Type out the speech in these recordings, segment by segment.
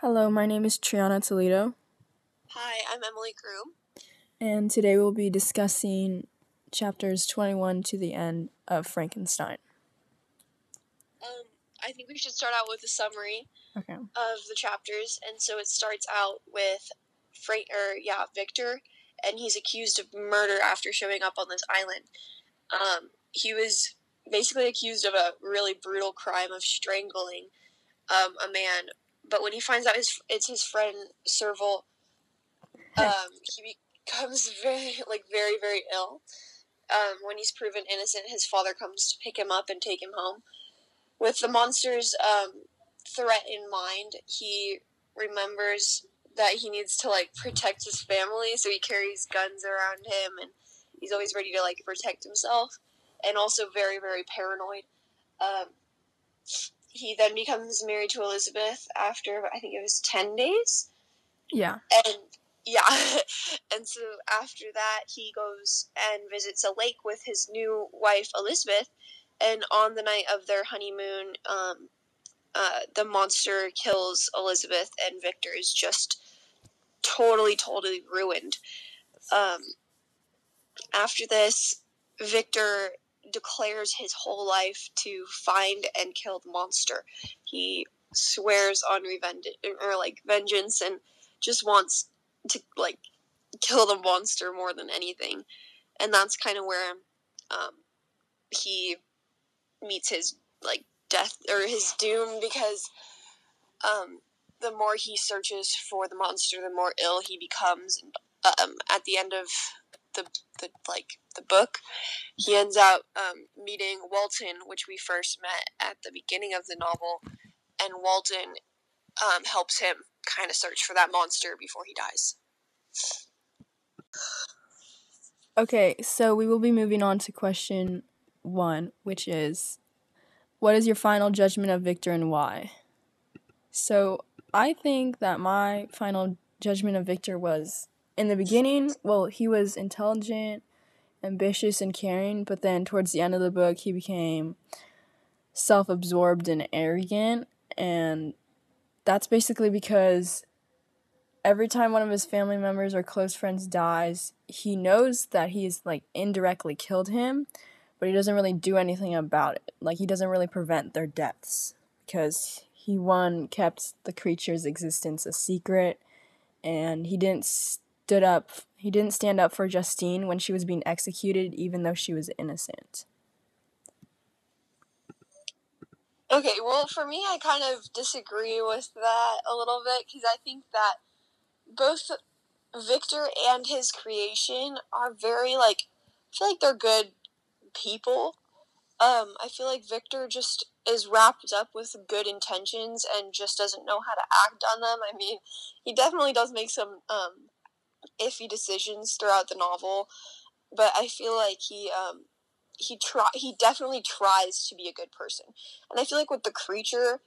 Hello, my name is Triana Toledo, Hi, I'm Emily Groom. and today we'll be discussing chapters 21 to the end of Frankenstein. Um, I think we should start out with a summary Okay. of the chapters, and so it starts out with Frank, or yeah, Victor, and he's accused of murder after showing up on this island. Um, he was basically accused of a really brutal crime of strangling um, a man, but when he finds out his, it's his friend Clerval, um, he becomes very, like, very, very ill. Um, when he's proven innocent, his father comes to pick him up and take him home. With the monster's um, threat in mind, he remembers that he needs to like protect his family, so he carries guns around him, and he's always ready to like protect himself, and also very, very paranoid. Um, he then becomes married to Elizabeth after I think it was ten days, Yeah. and yeah and so after that he goes and visits a lake with his new wife elizabeth and on the night of their honeymoon um, uh, the monster kills elizabeth and victor is just totally totally ruined um, after this victor declares his whole life to find and kill the monster he swears on revenge or like vengeance and just wants to like kill the monster more than anything, and that's kind of where um, he meets his like death or his doom because um, the more he searches for the monster, the more ill he becomes. Um, at the end of the the like the book, he ends up um, meeting Walton, which we first met at the beginning of the novel, and Walton um, helps him kind of search for that monster before he dies. Okay, so we will be moving on to question one, which is what is your final judgment of Victor and why? So I think that my final judgment of Victor was in the beginning, well, he was intelligent, ambitious, and caring, but then towards the end of the book, he became self absorbed and arrogant. And that's basically because every time one of his family members or close friends dies, he knows that he's like indirectly killed him, but he doesn't really do anything about it. Like he doesn't really prevent their deaths because he one kept the creature's existence a secret and he didn't stood up he didn't stand up for Justine when she was being executed even though she was innocent. Okay, well, for me, I kind of disagree with that a little bit because I think that both Victor and his creation are very like I feel like they're good people. Um, I feel like Victor just is wrapped up with good intentions and just doesn't know how to act on them. I mean, he definitely does make some um, iffy decisions throughout the novel, but I feel like he um, he try he definitely tries to be a good person, and I feel like with the creature,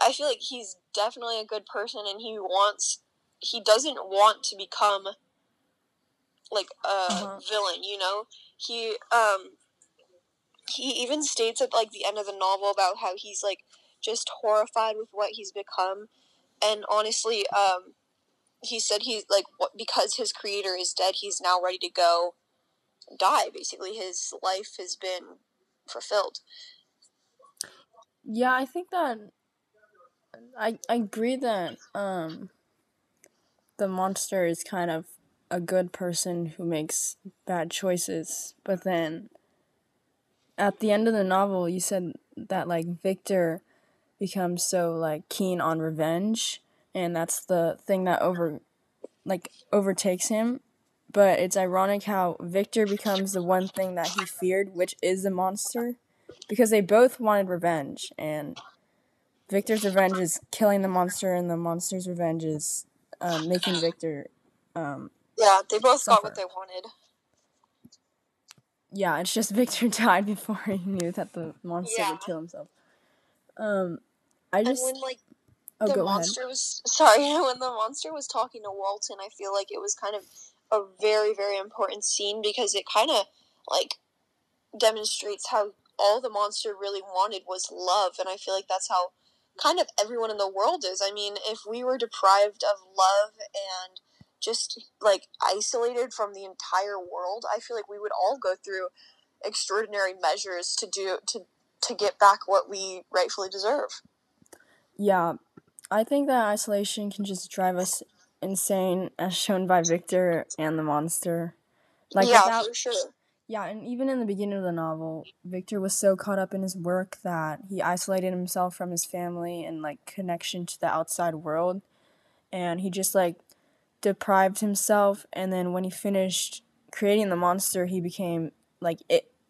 I feel like he's definitely a good person and he wants he doesn't want to become like a Uh-huh. villain, you know? He um he even states at like the end of the novel about how he's like just horrified with what he's become and honestly um he said he's like because his creator is dead he's now ready to go die basically. His life has been fulfilled. Yeah, I think that I I agree that um the monster is kind of a good person who makes bad choices, but then at the end of the novel you said that like Victor becomes so like keen on revenge and that's the thing that over like overtakes him. But it's ironic how Victor becomes the one thing that he feared, which is the monster, because they both wanted revenge and Victor's revenge is killing the monster, and the monster's revenge is um, making Victor. Um, yeah they both got what they wanted yeah, it's just Victor died before he knew that the monster Yeah. would kill himself. Um, I just and when like oh the go ahead. monster was sorry when the monster was talking to Walton, I feel like it was kind of a very very important scene because it kind of like demonstrates how all the monster really wanted was love, and I feel like that's how kind of everyone in the world is. I mean, if we were deprived of love and just like isolated from the entire world, I feel like we would all go through extraordinary measures to do to to get back what we rightfully deserve. Yeah, I think that isolation can just drive us insane, as shown by Victor and the monster. Like yeah, without, for sure. Yeah, and even in the beginning of the novel, Victor was so caught up in his work that he isolated himself from his family and like connection to the outside world. And he just like deprived himself and then when he finished creating the monster, he became like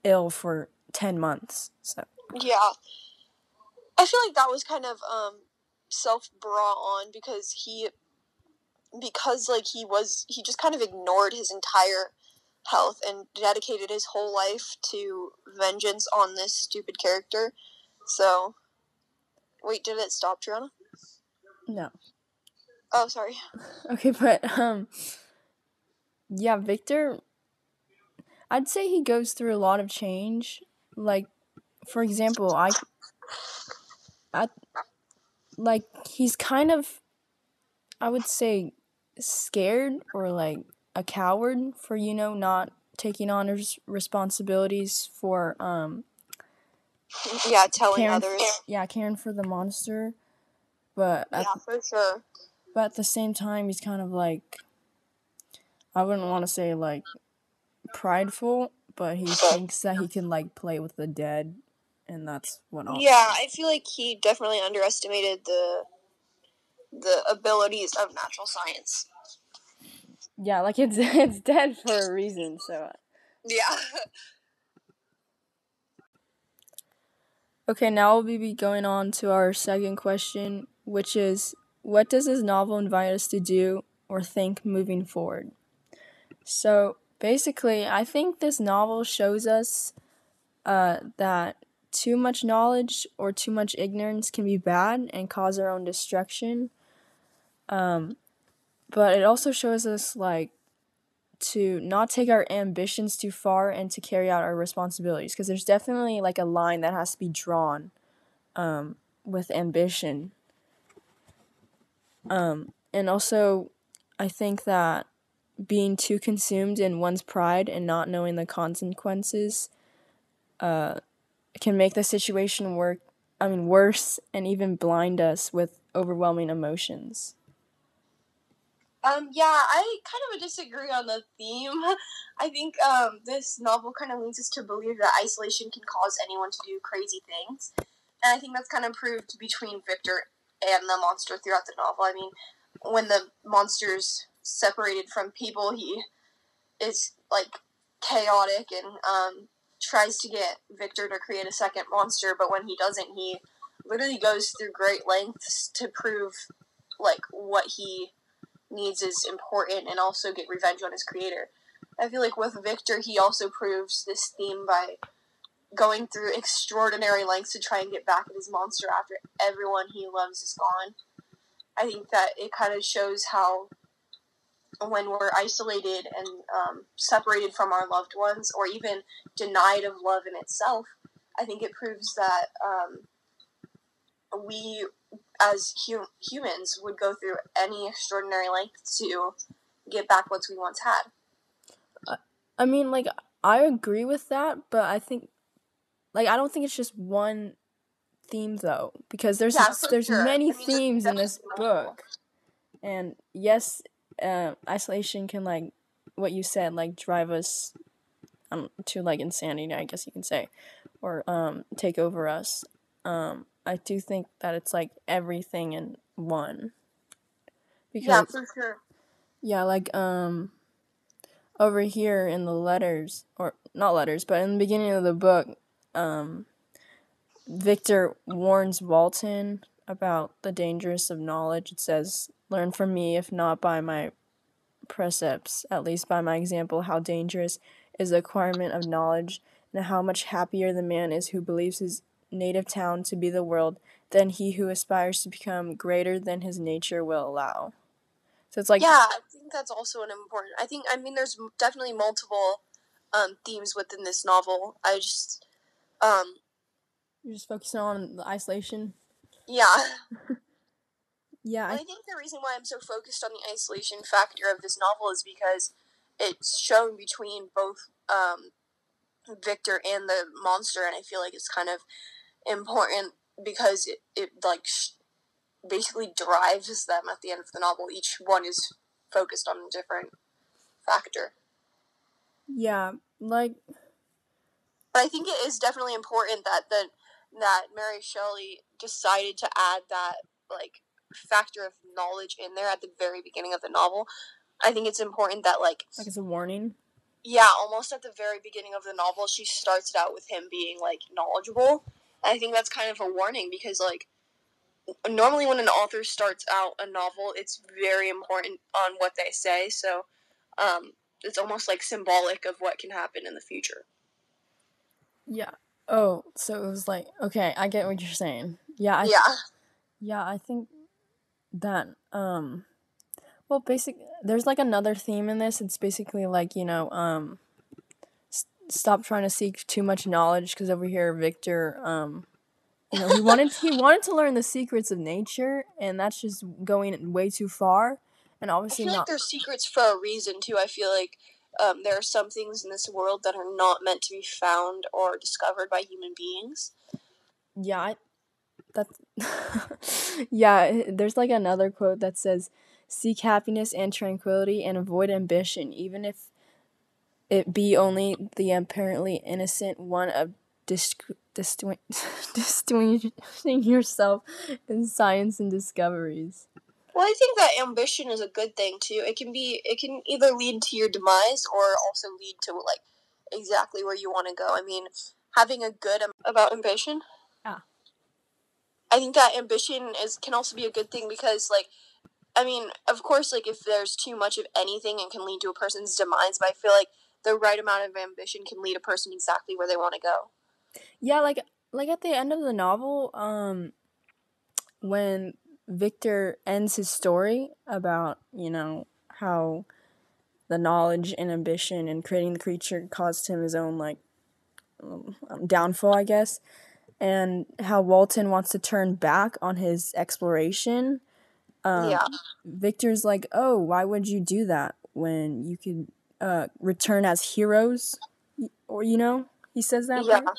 ill for 10 months. So Yeah. I feel like that was kind of um self brought on because he because like he was he just kind of ignored his entire health and dedicated his whole life to vengeance on this stupid character. So, wait, did it stop, Triana? No. Oh, sorry. Okay, but um, yeah, Victor. I'd say he goes through a lot of change. Like, for example, I, I, like he's kind of, I would say, scared or like a coward for you know not taking on his responsibilities for um yeah telling caring, others. yeah caring for the monster. But yeah for sure. but at the same time he's kind of like i wouldn't want to say like prideful but he thinks that he can like play with the dead and that's what I'll yeah i feel like he definitely underestimated the the abilities of natural science yeah, like it's it's dead for a reason. So yeah. okay, now we'll be going on to our second question, which is, what does this novel invite us to do or think moving forward? So basically, I think this novel shows us uh, that too much knowledge or too much ignorance can be bad and cause our own destruction. Um, but it also shows us like to not take our ambitions too far and to carry out our responsibilities because there's definitely like a line that has to be drawn um, with ambition um, and also i think that being too consumed in one's pride and not knowing the consequences uh, can make the situation work i mean worse and even blind us with overwhelming emotions um, yeah, I kind of disagree on the theme. I think um, this novel kind of leads us to believe that isolation can cause anyone to do crazy things. And I think that's kind of proved between Victor and the monster throughout the novel. I mean, when the monster's separated from people, he is like chaotic and um, tries to get Victor to create a second monster, but when he doesn't, he literally goes through great lengths to prove like what he needs is important and also get revenge on his creator. I feel like with Victor, he also proves this theme by going through extraordinary lengths to try and get back at his monster after everyone he loves is gone. I think that it kind of shows how when we're isolated and um, separated from our loved ones or even denied of love in itself, I think it proves that um, we as hum- humans would go through any extraordinary length to get back what we once had. I mean, like I agree with that, but I think, like, I don't think it's just one theme though, because there's yeah, there's sure. many I mean, themes in this book, and yes, uh, isolation can like what you said, like drive us um, to like insanity, I guess you can say, or um, take over us. Um, I do think that it's like everything in one. Because, yeah, for sure. Yeah, like um over here in the letters or not letters, but in the beginning of the book, um Victor warns Walton about the dangers of knowledge. It says, "Learn from me, if not by my precepts, at least by my example, how dangerous is the acquirement of knowledge, and how much happier the man is who believes his native town to be the world than he who aspires to become greater than his nature will allow. So it's like yeah, I think that's also an important. I think I mean there's definitely multiple um, themes within this novel. I just um, you're just focusing on the isolation. Yeah. Yeah, I I, think the reason why I'm so focused on the isolation factor of this novel is because it's shown between both um, Victor and the monster, and I feel like it's kind of important because it, it like sh- basically drives them at the end of the novel. Each one is focused on a different factor. yeah, like But I think it is definitely important that the that Mary Shelley decided to add that like factor of knowledge in there at the very beginning of the novel. I think it's important that like like it's a warning. yeah, almost at the very beginning of the novel, she starts it out with him being like knowledgeable. And I think that's kind of a warning because like normally when an author starts out a novel, it's very important on what they say. So um, it's almost like symbolic of what can happen in the future. Yeah. Oh, so it was like okay, I get what you're saying. Yeah, I yeah, Yeah, I think that um well basic there's like another theme in this. It's basically like, you know, um s- stop trying to seek too much knowledge because over here Victor um you know, he wanted he wanted to learn the secrets of nature and that's just going way too far and I obviously feel like not there's secrets for a reason too. I feel like um, there are some things in this world that are not meant to be found or discovered by human beings. Yeah, I, that's yeah. There's like another quote that says, "Seek happiness and tranquility, and avoid ambition, even if it be only the apparently innocent one of dis- distin- distinguishing yourself in science and discoveries." Well, I think that ambition is a good thing too. It can be it can either lead to your demise or also lead to like exactly where you want to go. I mean, having a good about ambition. Yeah. I think that ambition is can also be a good thing because like I mean, of course like if there's too much of anything it can lead to a person's demise, but I feel like the right amount of ambition can lead a person exactly where they want to go. Yeah, like like at the end of the novel, um, when Victor ends his story about you know how the knowledge and ambition and creating the creature caused him his own like um, downfall, I guess, and how Walton wants to turn back on his exploration. Um, yeah. Victor's like, oh, why would you do that when you could uh, return as heroes? Or you know, he says that. Yeah. part.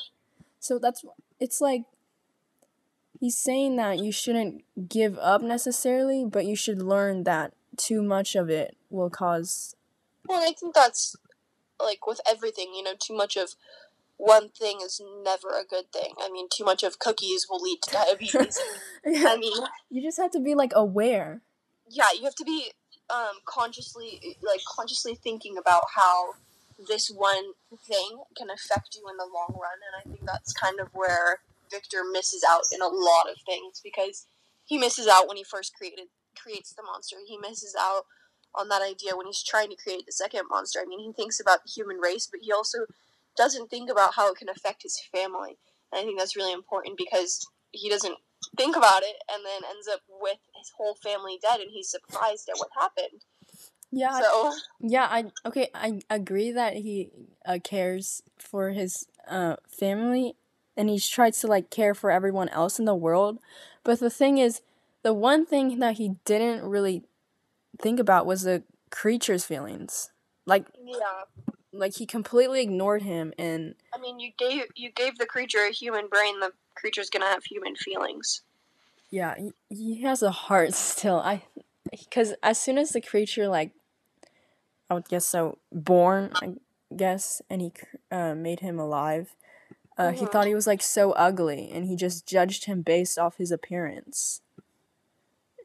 So that's it's like he's saying that you shouldn't give up necessarily, but you should learn that too much of it will cause Well, I think that's like with everything, you know, too much of one thing is never a good thing. I mean, too much of cookies will lead to diabetes. I mean, you just have to be like aware. yeah, you have to be um, consciously, like, consciously thinking about how this one thing can affect you in the long run, and I think that's kind of where Victor misses out in a lot of things because he misses out when he first created creates the monster. He misses out on that idea when he's trying to create the second monster. I mean, he thinks about the human race, but he also doesn't think about how it can affect his family. And I think that's really important because he doesn't think about it and then ends up with his whole family dead and he's surprised at what happened. Yeah, So, yeah. I okay. I agree that he uh, cares for his uh, family, and he tries to like care for everyone else in the world. But the thing is, the one thing that he didn't really think about was the creature's feelings. Like, yeah. like he completely ignored him, and I mean, you gave you gave the creature a human brain. The creature's gonna have human feelings. yeah, he, he has a heart still. I, because as soon as the creature like, I would guess so, born, I guess, and he uh, made him alive. Uh, He Mhm. thought he was like so ugly, and he just judged him based off his appearance,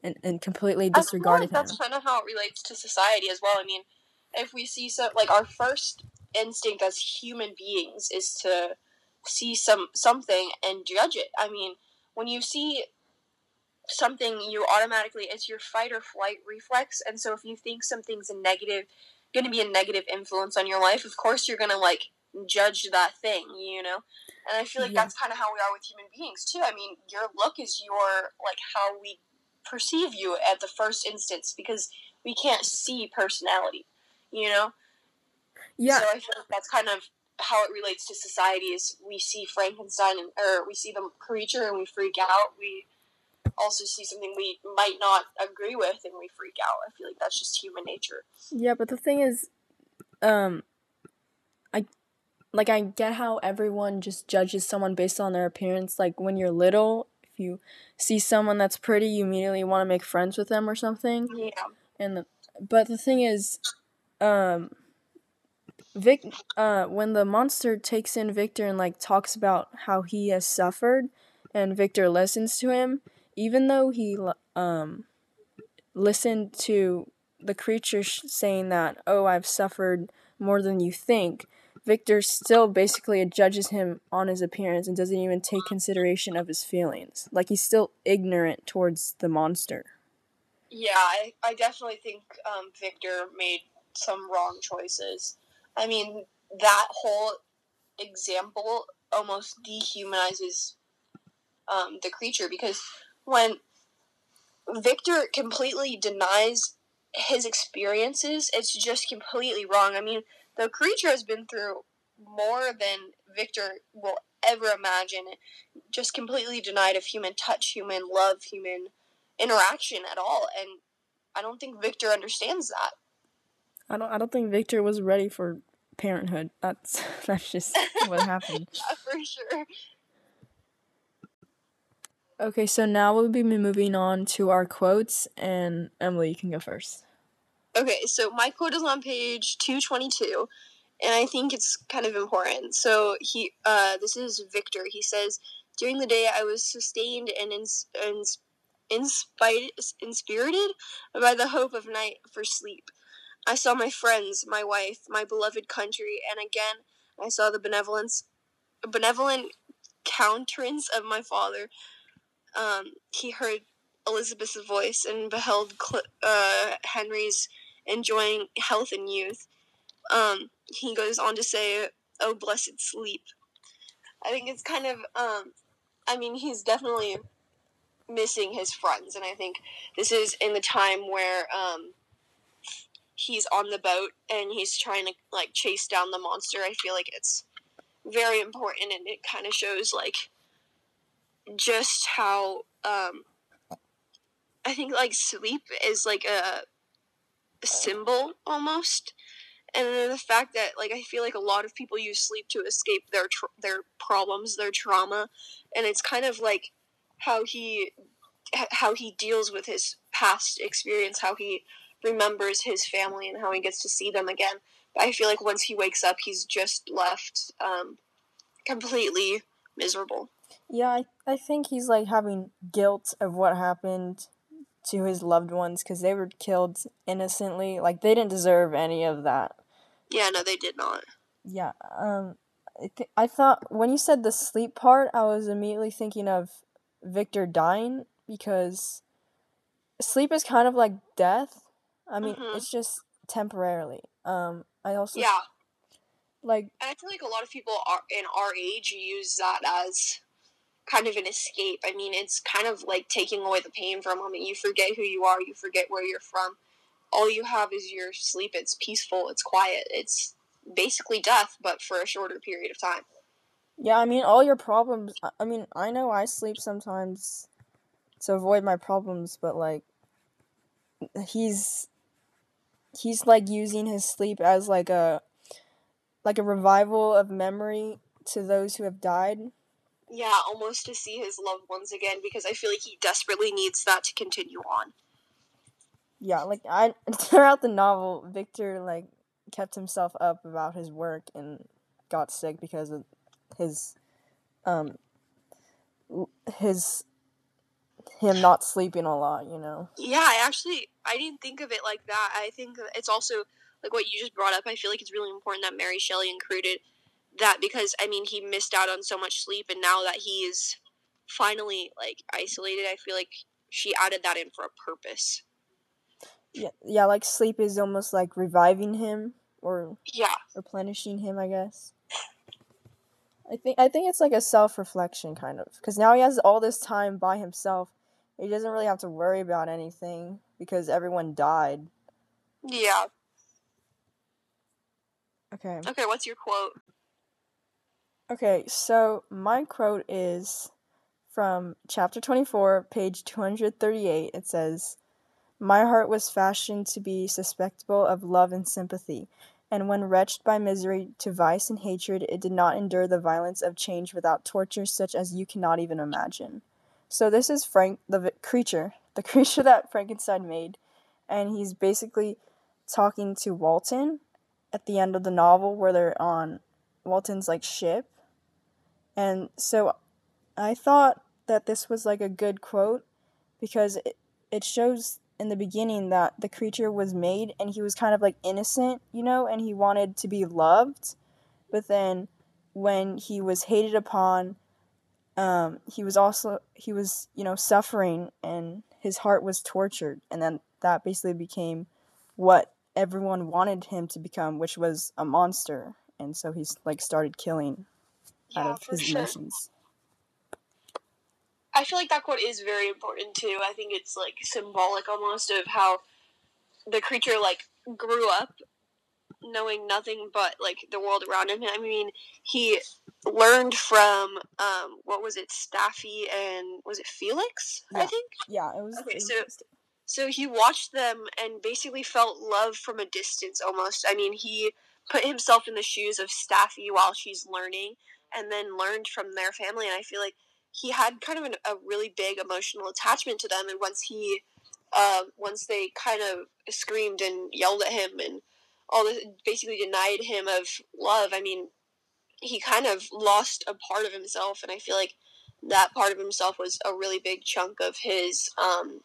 and and completely I feel disregarded like him. that's kind of how it relates to society as well. I mean, if we see so, like our first instinct as human beings is to see some something and judge it. I mean, when you see something, you automatically it's your fight or flight reflex, and so if you think something's a negative, going to be a negative influence on your life, of course you're going to like judge that thing, you know. And I feel like Yeah. that's kind of how we are with human beings too. I mean, your look is your like how we perceive you at the first instance because we can't see personality, you know. Yeah, So I feel like that's kind of how it relates to society. Is we see Frankenstein and or we see the creature and we freak out. We also see something we might not agree with and we freak out. I feel like that's just human nature. Yeah, but the thing is, um, like I get how everyone just judges someone based on their appearance. Like when you're little, if you see someone that's pretty, you immediately want to make friends with them or something. Yeah. And the, but the thing is, um, Vic, uh, when the monster takes in Victor and like talks about how he has suffered, and Victor listens to him, even though he um listened to the creature sh- saying that, "Oh, I've suffered more than you think." Victor still basically judges him on his appearance and doesn't even take consideration of his feelings. Like he's still ignorant towards the monster. Yeah, I, I definitely think um, Victor made some wrong choices. I mean, that whole example almost dehumanizes um, the creature because when Victor completely denies his experiences, it's just completely wrong. I mean, the creature has been through more than Victor will ever imagine. Just completely denied of human touch, human love, human interaction at all, and I don't think Victor understands that. I don't. I don't think Victor was ready for parenthood. That's that's just what happened. yeah, for sure. Okay, so now we'll be moving on to our quotes, and Emily, you can go first. Okay, so my quote is on page 222, and I think it's kind of important. So he, uh, this is Victor. He says, "During the day, I was sustained and ins- ins- inspired, inspirited by the hope of night for sleep. I saw my friends, my wife, my beloved country, and again I saw the benevolence, benevolent countenance of my father." Um, he heard Elizabeth's voice and beheld Cl- uh, Henry's enjoying health and youth. Um, he goes on to say, "Oh, blessed sleep." I think it's kind of, um, I mean, he's definitely missing his friends, and I think this is in the time where um, he's on the boat and he's trying to like chase down the monster. I feel like it's very important, and it kind of shows like just how um, I think like sleep is like a, a symbol almost, and then the fact that like I feel like a lot of people use sleep to escape their tr- their problems, their trauma, and it's kind of like how he how he deals with his past experience, how he remembers his family, and how he gets to see them again. But I feel like once he wakes up, he's just left um, completely miserable. Yeah, I, I think he's like having guilt of what happened to his loved ones because they were killed innocently. Like they didn't deserve any of that. Yeah, no, they did not. Yeah. Um, I, th- I thought when you said the sleep part, I was immediately thinking of Victor dying because sleep is kind of like death. I mean, Mhm. it's just temporarily. Um, I also Yeah, like and I feel like a lot of people are in our age use that as kind of an escape. I mean, it's kind of like taking away the pain for a moment. You forget who you are. You forget where you're from. All you have is your sleep. It's peaceful. It's quiet. It's basically death, but for a shorter period of time. Yeah, I mean, all your problems. I- mean, I know I sleep sometimes to avoid my problems, but like, he's he's like using his sleep as like a like a revival of memory to those who have died. Yeah, almost to see his loved ones again because I feel like he desperately needs that to continue on. Yeah, like I throughout the novel, Victor like kept himself up about his work and got sick because of his um his him not sleeping a lot, you know. Yeah, I actually I didn't think of it like that. I think it's also like what you just brought up. I feel like it's really important that Mary Shelley included that because I mean he missed out on so much sleep, and now that he is finally like isolated, I feel like she added that in for a purpose. Yeah, yeah, like sleep is almost like reviving him or Yeah, replenishing him, I guess. I think I think it's like a self-reflection kind of cuz now he has all this time by himself. He doesn't really have to worry about anything because everyone died. yeah. Okay. Okay, what's your quote? Okay, so my quote is from chapter 24, page 238. It says, My heart was fashioned to be susceptible of love and sympathy, and when wretched by misery to vice and hatred, it did not endure the violence of change without tortures such as you cannot even imagine. So, this is Frank, the creature, the creature that Frankenstein made, and he's basically talking to Walton at the end of the novel where they're on Walton's like ship. And so I thought that this was like a good quote because it, it shows in the beginning that the creature was made and he was kind of like innocent, you know, and he wanted to be loved. But then when he was hated upon, um, he was also he was, you know, suffering and his heart was tortured and then that basically became what everyone wanted him to become, which was a monster. And so he's like started killing Yeah, out of for his sure. emotions. I feel like that quote is very important too. I think it's like symbolic almost of how the creature like grew up knowing nothing but like the world around him. I mean, he learned from um what was it, Safie and was it Felix? I think. Yeah, it was. Okay, so- So he watched them and basically felt love from a distance almost. I mean, he put himself in the shoes of Safie while she's learning and then learned from their family. And I feel like he had kind of an, a really big emotional attachment to them. And once he, uh, once they kind of screamed and yelled at him and all this, basically denied him of love, I mean, he kind of lost a part of himself. And I feel like that part of himself was a really big chunk of his, um,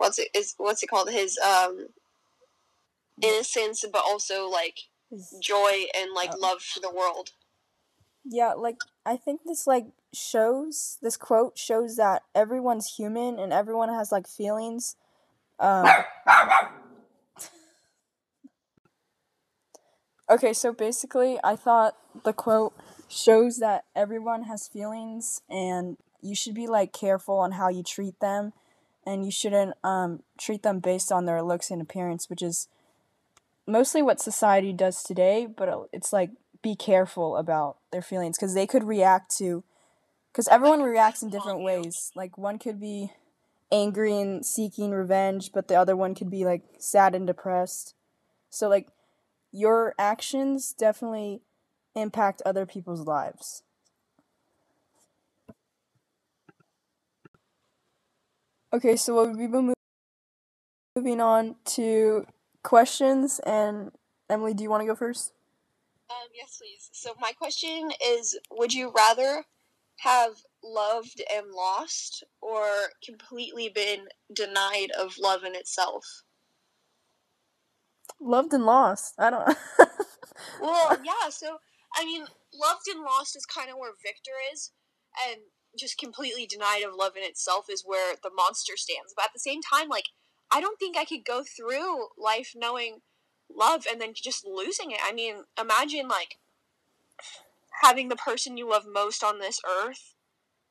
what's it is what's it called his um innocence but also like joy and like love for the world Yeah, like I think this like shows this quote shows that everyone's human and everyone has like feelings. Um, okay, so basically, I thought the quote shows that everyone has feelings and you should be like careful on how you treat them and you shouldn't um treat them based on their looks and appearance, which is mostly what society does today, but it's like be careful about their feelings because they could react to because everyone reacts in different ways. Like one could be angry and seeking revenge but the other one could be like sad and depressed. So like your actions definitely impact other people's lives. Okay so we'll be moving on to questions and emily do you want to go first um yes please. So my question is would you rather have loved and lost or completely been denied of love in itself? Loved and lost. I don't well yeah so i mean loved and lost is kind of where victor is and just completely denied of love in itself is where the monster stands. But at the same time like i don't think i could go through life knowing love and then just losing it i mean imagine like having the person you love most on this earth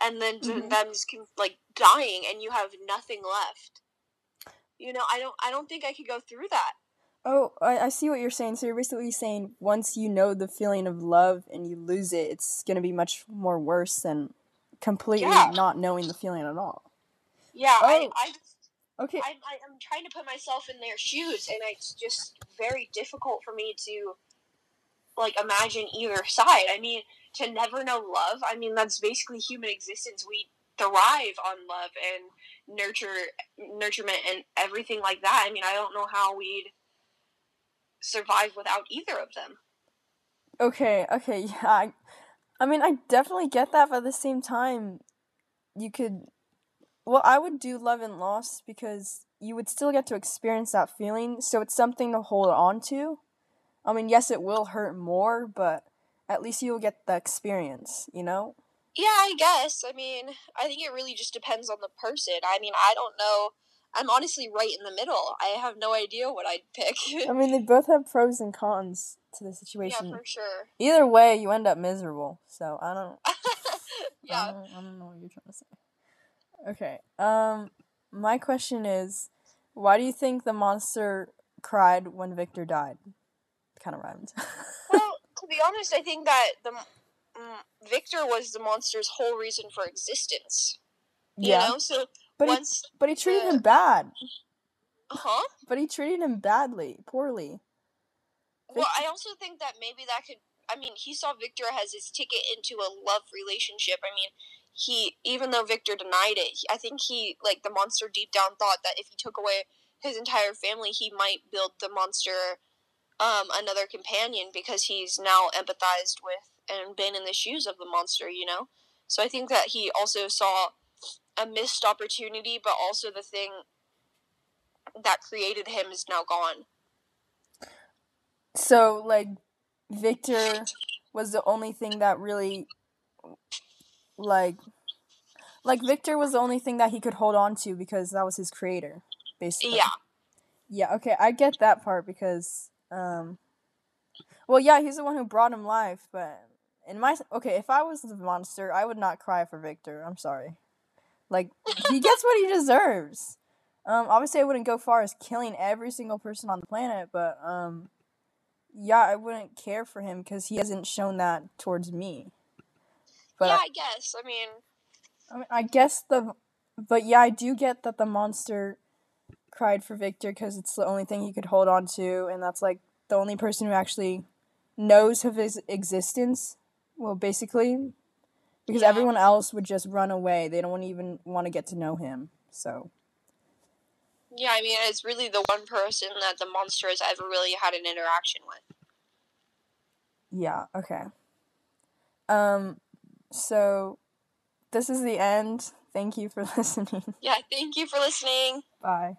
and then Mhm. them just like dying and you have nothing left you know i don't i don't think i could go through that Oh, I, I see what you're saying. So you're basically saying once you know the feeling of love and you lose it, it's gonna be much more worse than completely Yeah. not knowing the feeling at all. yeah i Oh. i Okay. I, I, I'm trying to put myself in their shoes, and it's just very difficult for me to like imagine either side. I mean, to never know love. I mean, that's basically human existence. We thrive on love and nurture, nurturement, and everything like that. I mean, I don't know how we'd survive without either of them. Okay. Okay. Yeah. I, I mean, I definitely get that, but at the same time, you could. Well, I would do love and loss because you would still get to experience that feeling, so it's something to hold on to. I mean, yes, it will hurt more, but at least you'll get the experience, you know? Yeah, I guess. I mean, I think it really just depends on the person. I mean, I don't know. I'm honestly right in the middle. I have no idea what I'd pick. I mean, they both have pros and cons to the situation. yeah, for sure. Either way, you end up miserable. So I don't, I yeah. don't, I don't know what you're trying to say. Okay. Um, my question is, why do you think the monster cried when Victor died? Kind of rhymed. Well, to be honest, I think that the m- mm, Victor was the monster's whole reason for existence. You Yeah. know, so But he, but he treated the- him bad. huh? But he treated him badly, poorly. Well, I also think that maybe that could. I mean, he saw Victor as his ticket into a love relationship. I mean, he even though Victor denied it, he- I think he like the monster deep down thought that if he took away his entire family, he might build the monster um, another companion because he's now empathized with and been in the shoes of the monster. You know, so I think that he also saw a missed opportunity, but also the thing that created him is now gone. So like Victor was the only thing that really like like Victor was the only thing that he could hold on to because that was his creator, basically. Yeah. Yeah, okay, I get that part because um well yeah, he's the one who brought him life, but in my okay, if I was the monster, I would not cry for Victor. I'm sorry. Like he gets what he deserves. Um obviously I wouldn't go far as killing every single person on the planet, but um yeah, I wouldn't care for him cuz he hasn't shown that towards me. But yeah, I guess. I mean, I mean, I guess the, but yeah, I do get that the monster cried for Victor because it's the only thing he could hold on to, and that's like the only person who actually knows of his existence. Well, basically, because Yeah. everyone else would just run away. They don't even want to get to know him. So Yeah, I mean, it's really the one person that the monster has ever really had an interaction with. yeah, okay. Um, so this is the end. Thank you for listening. Yeah, thank you for listening. Bye.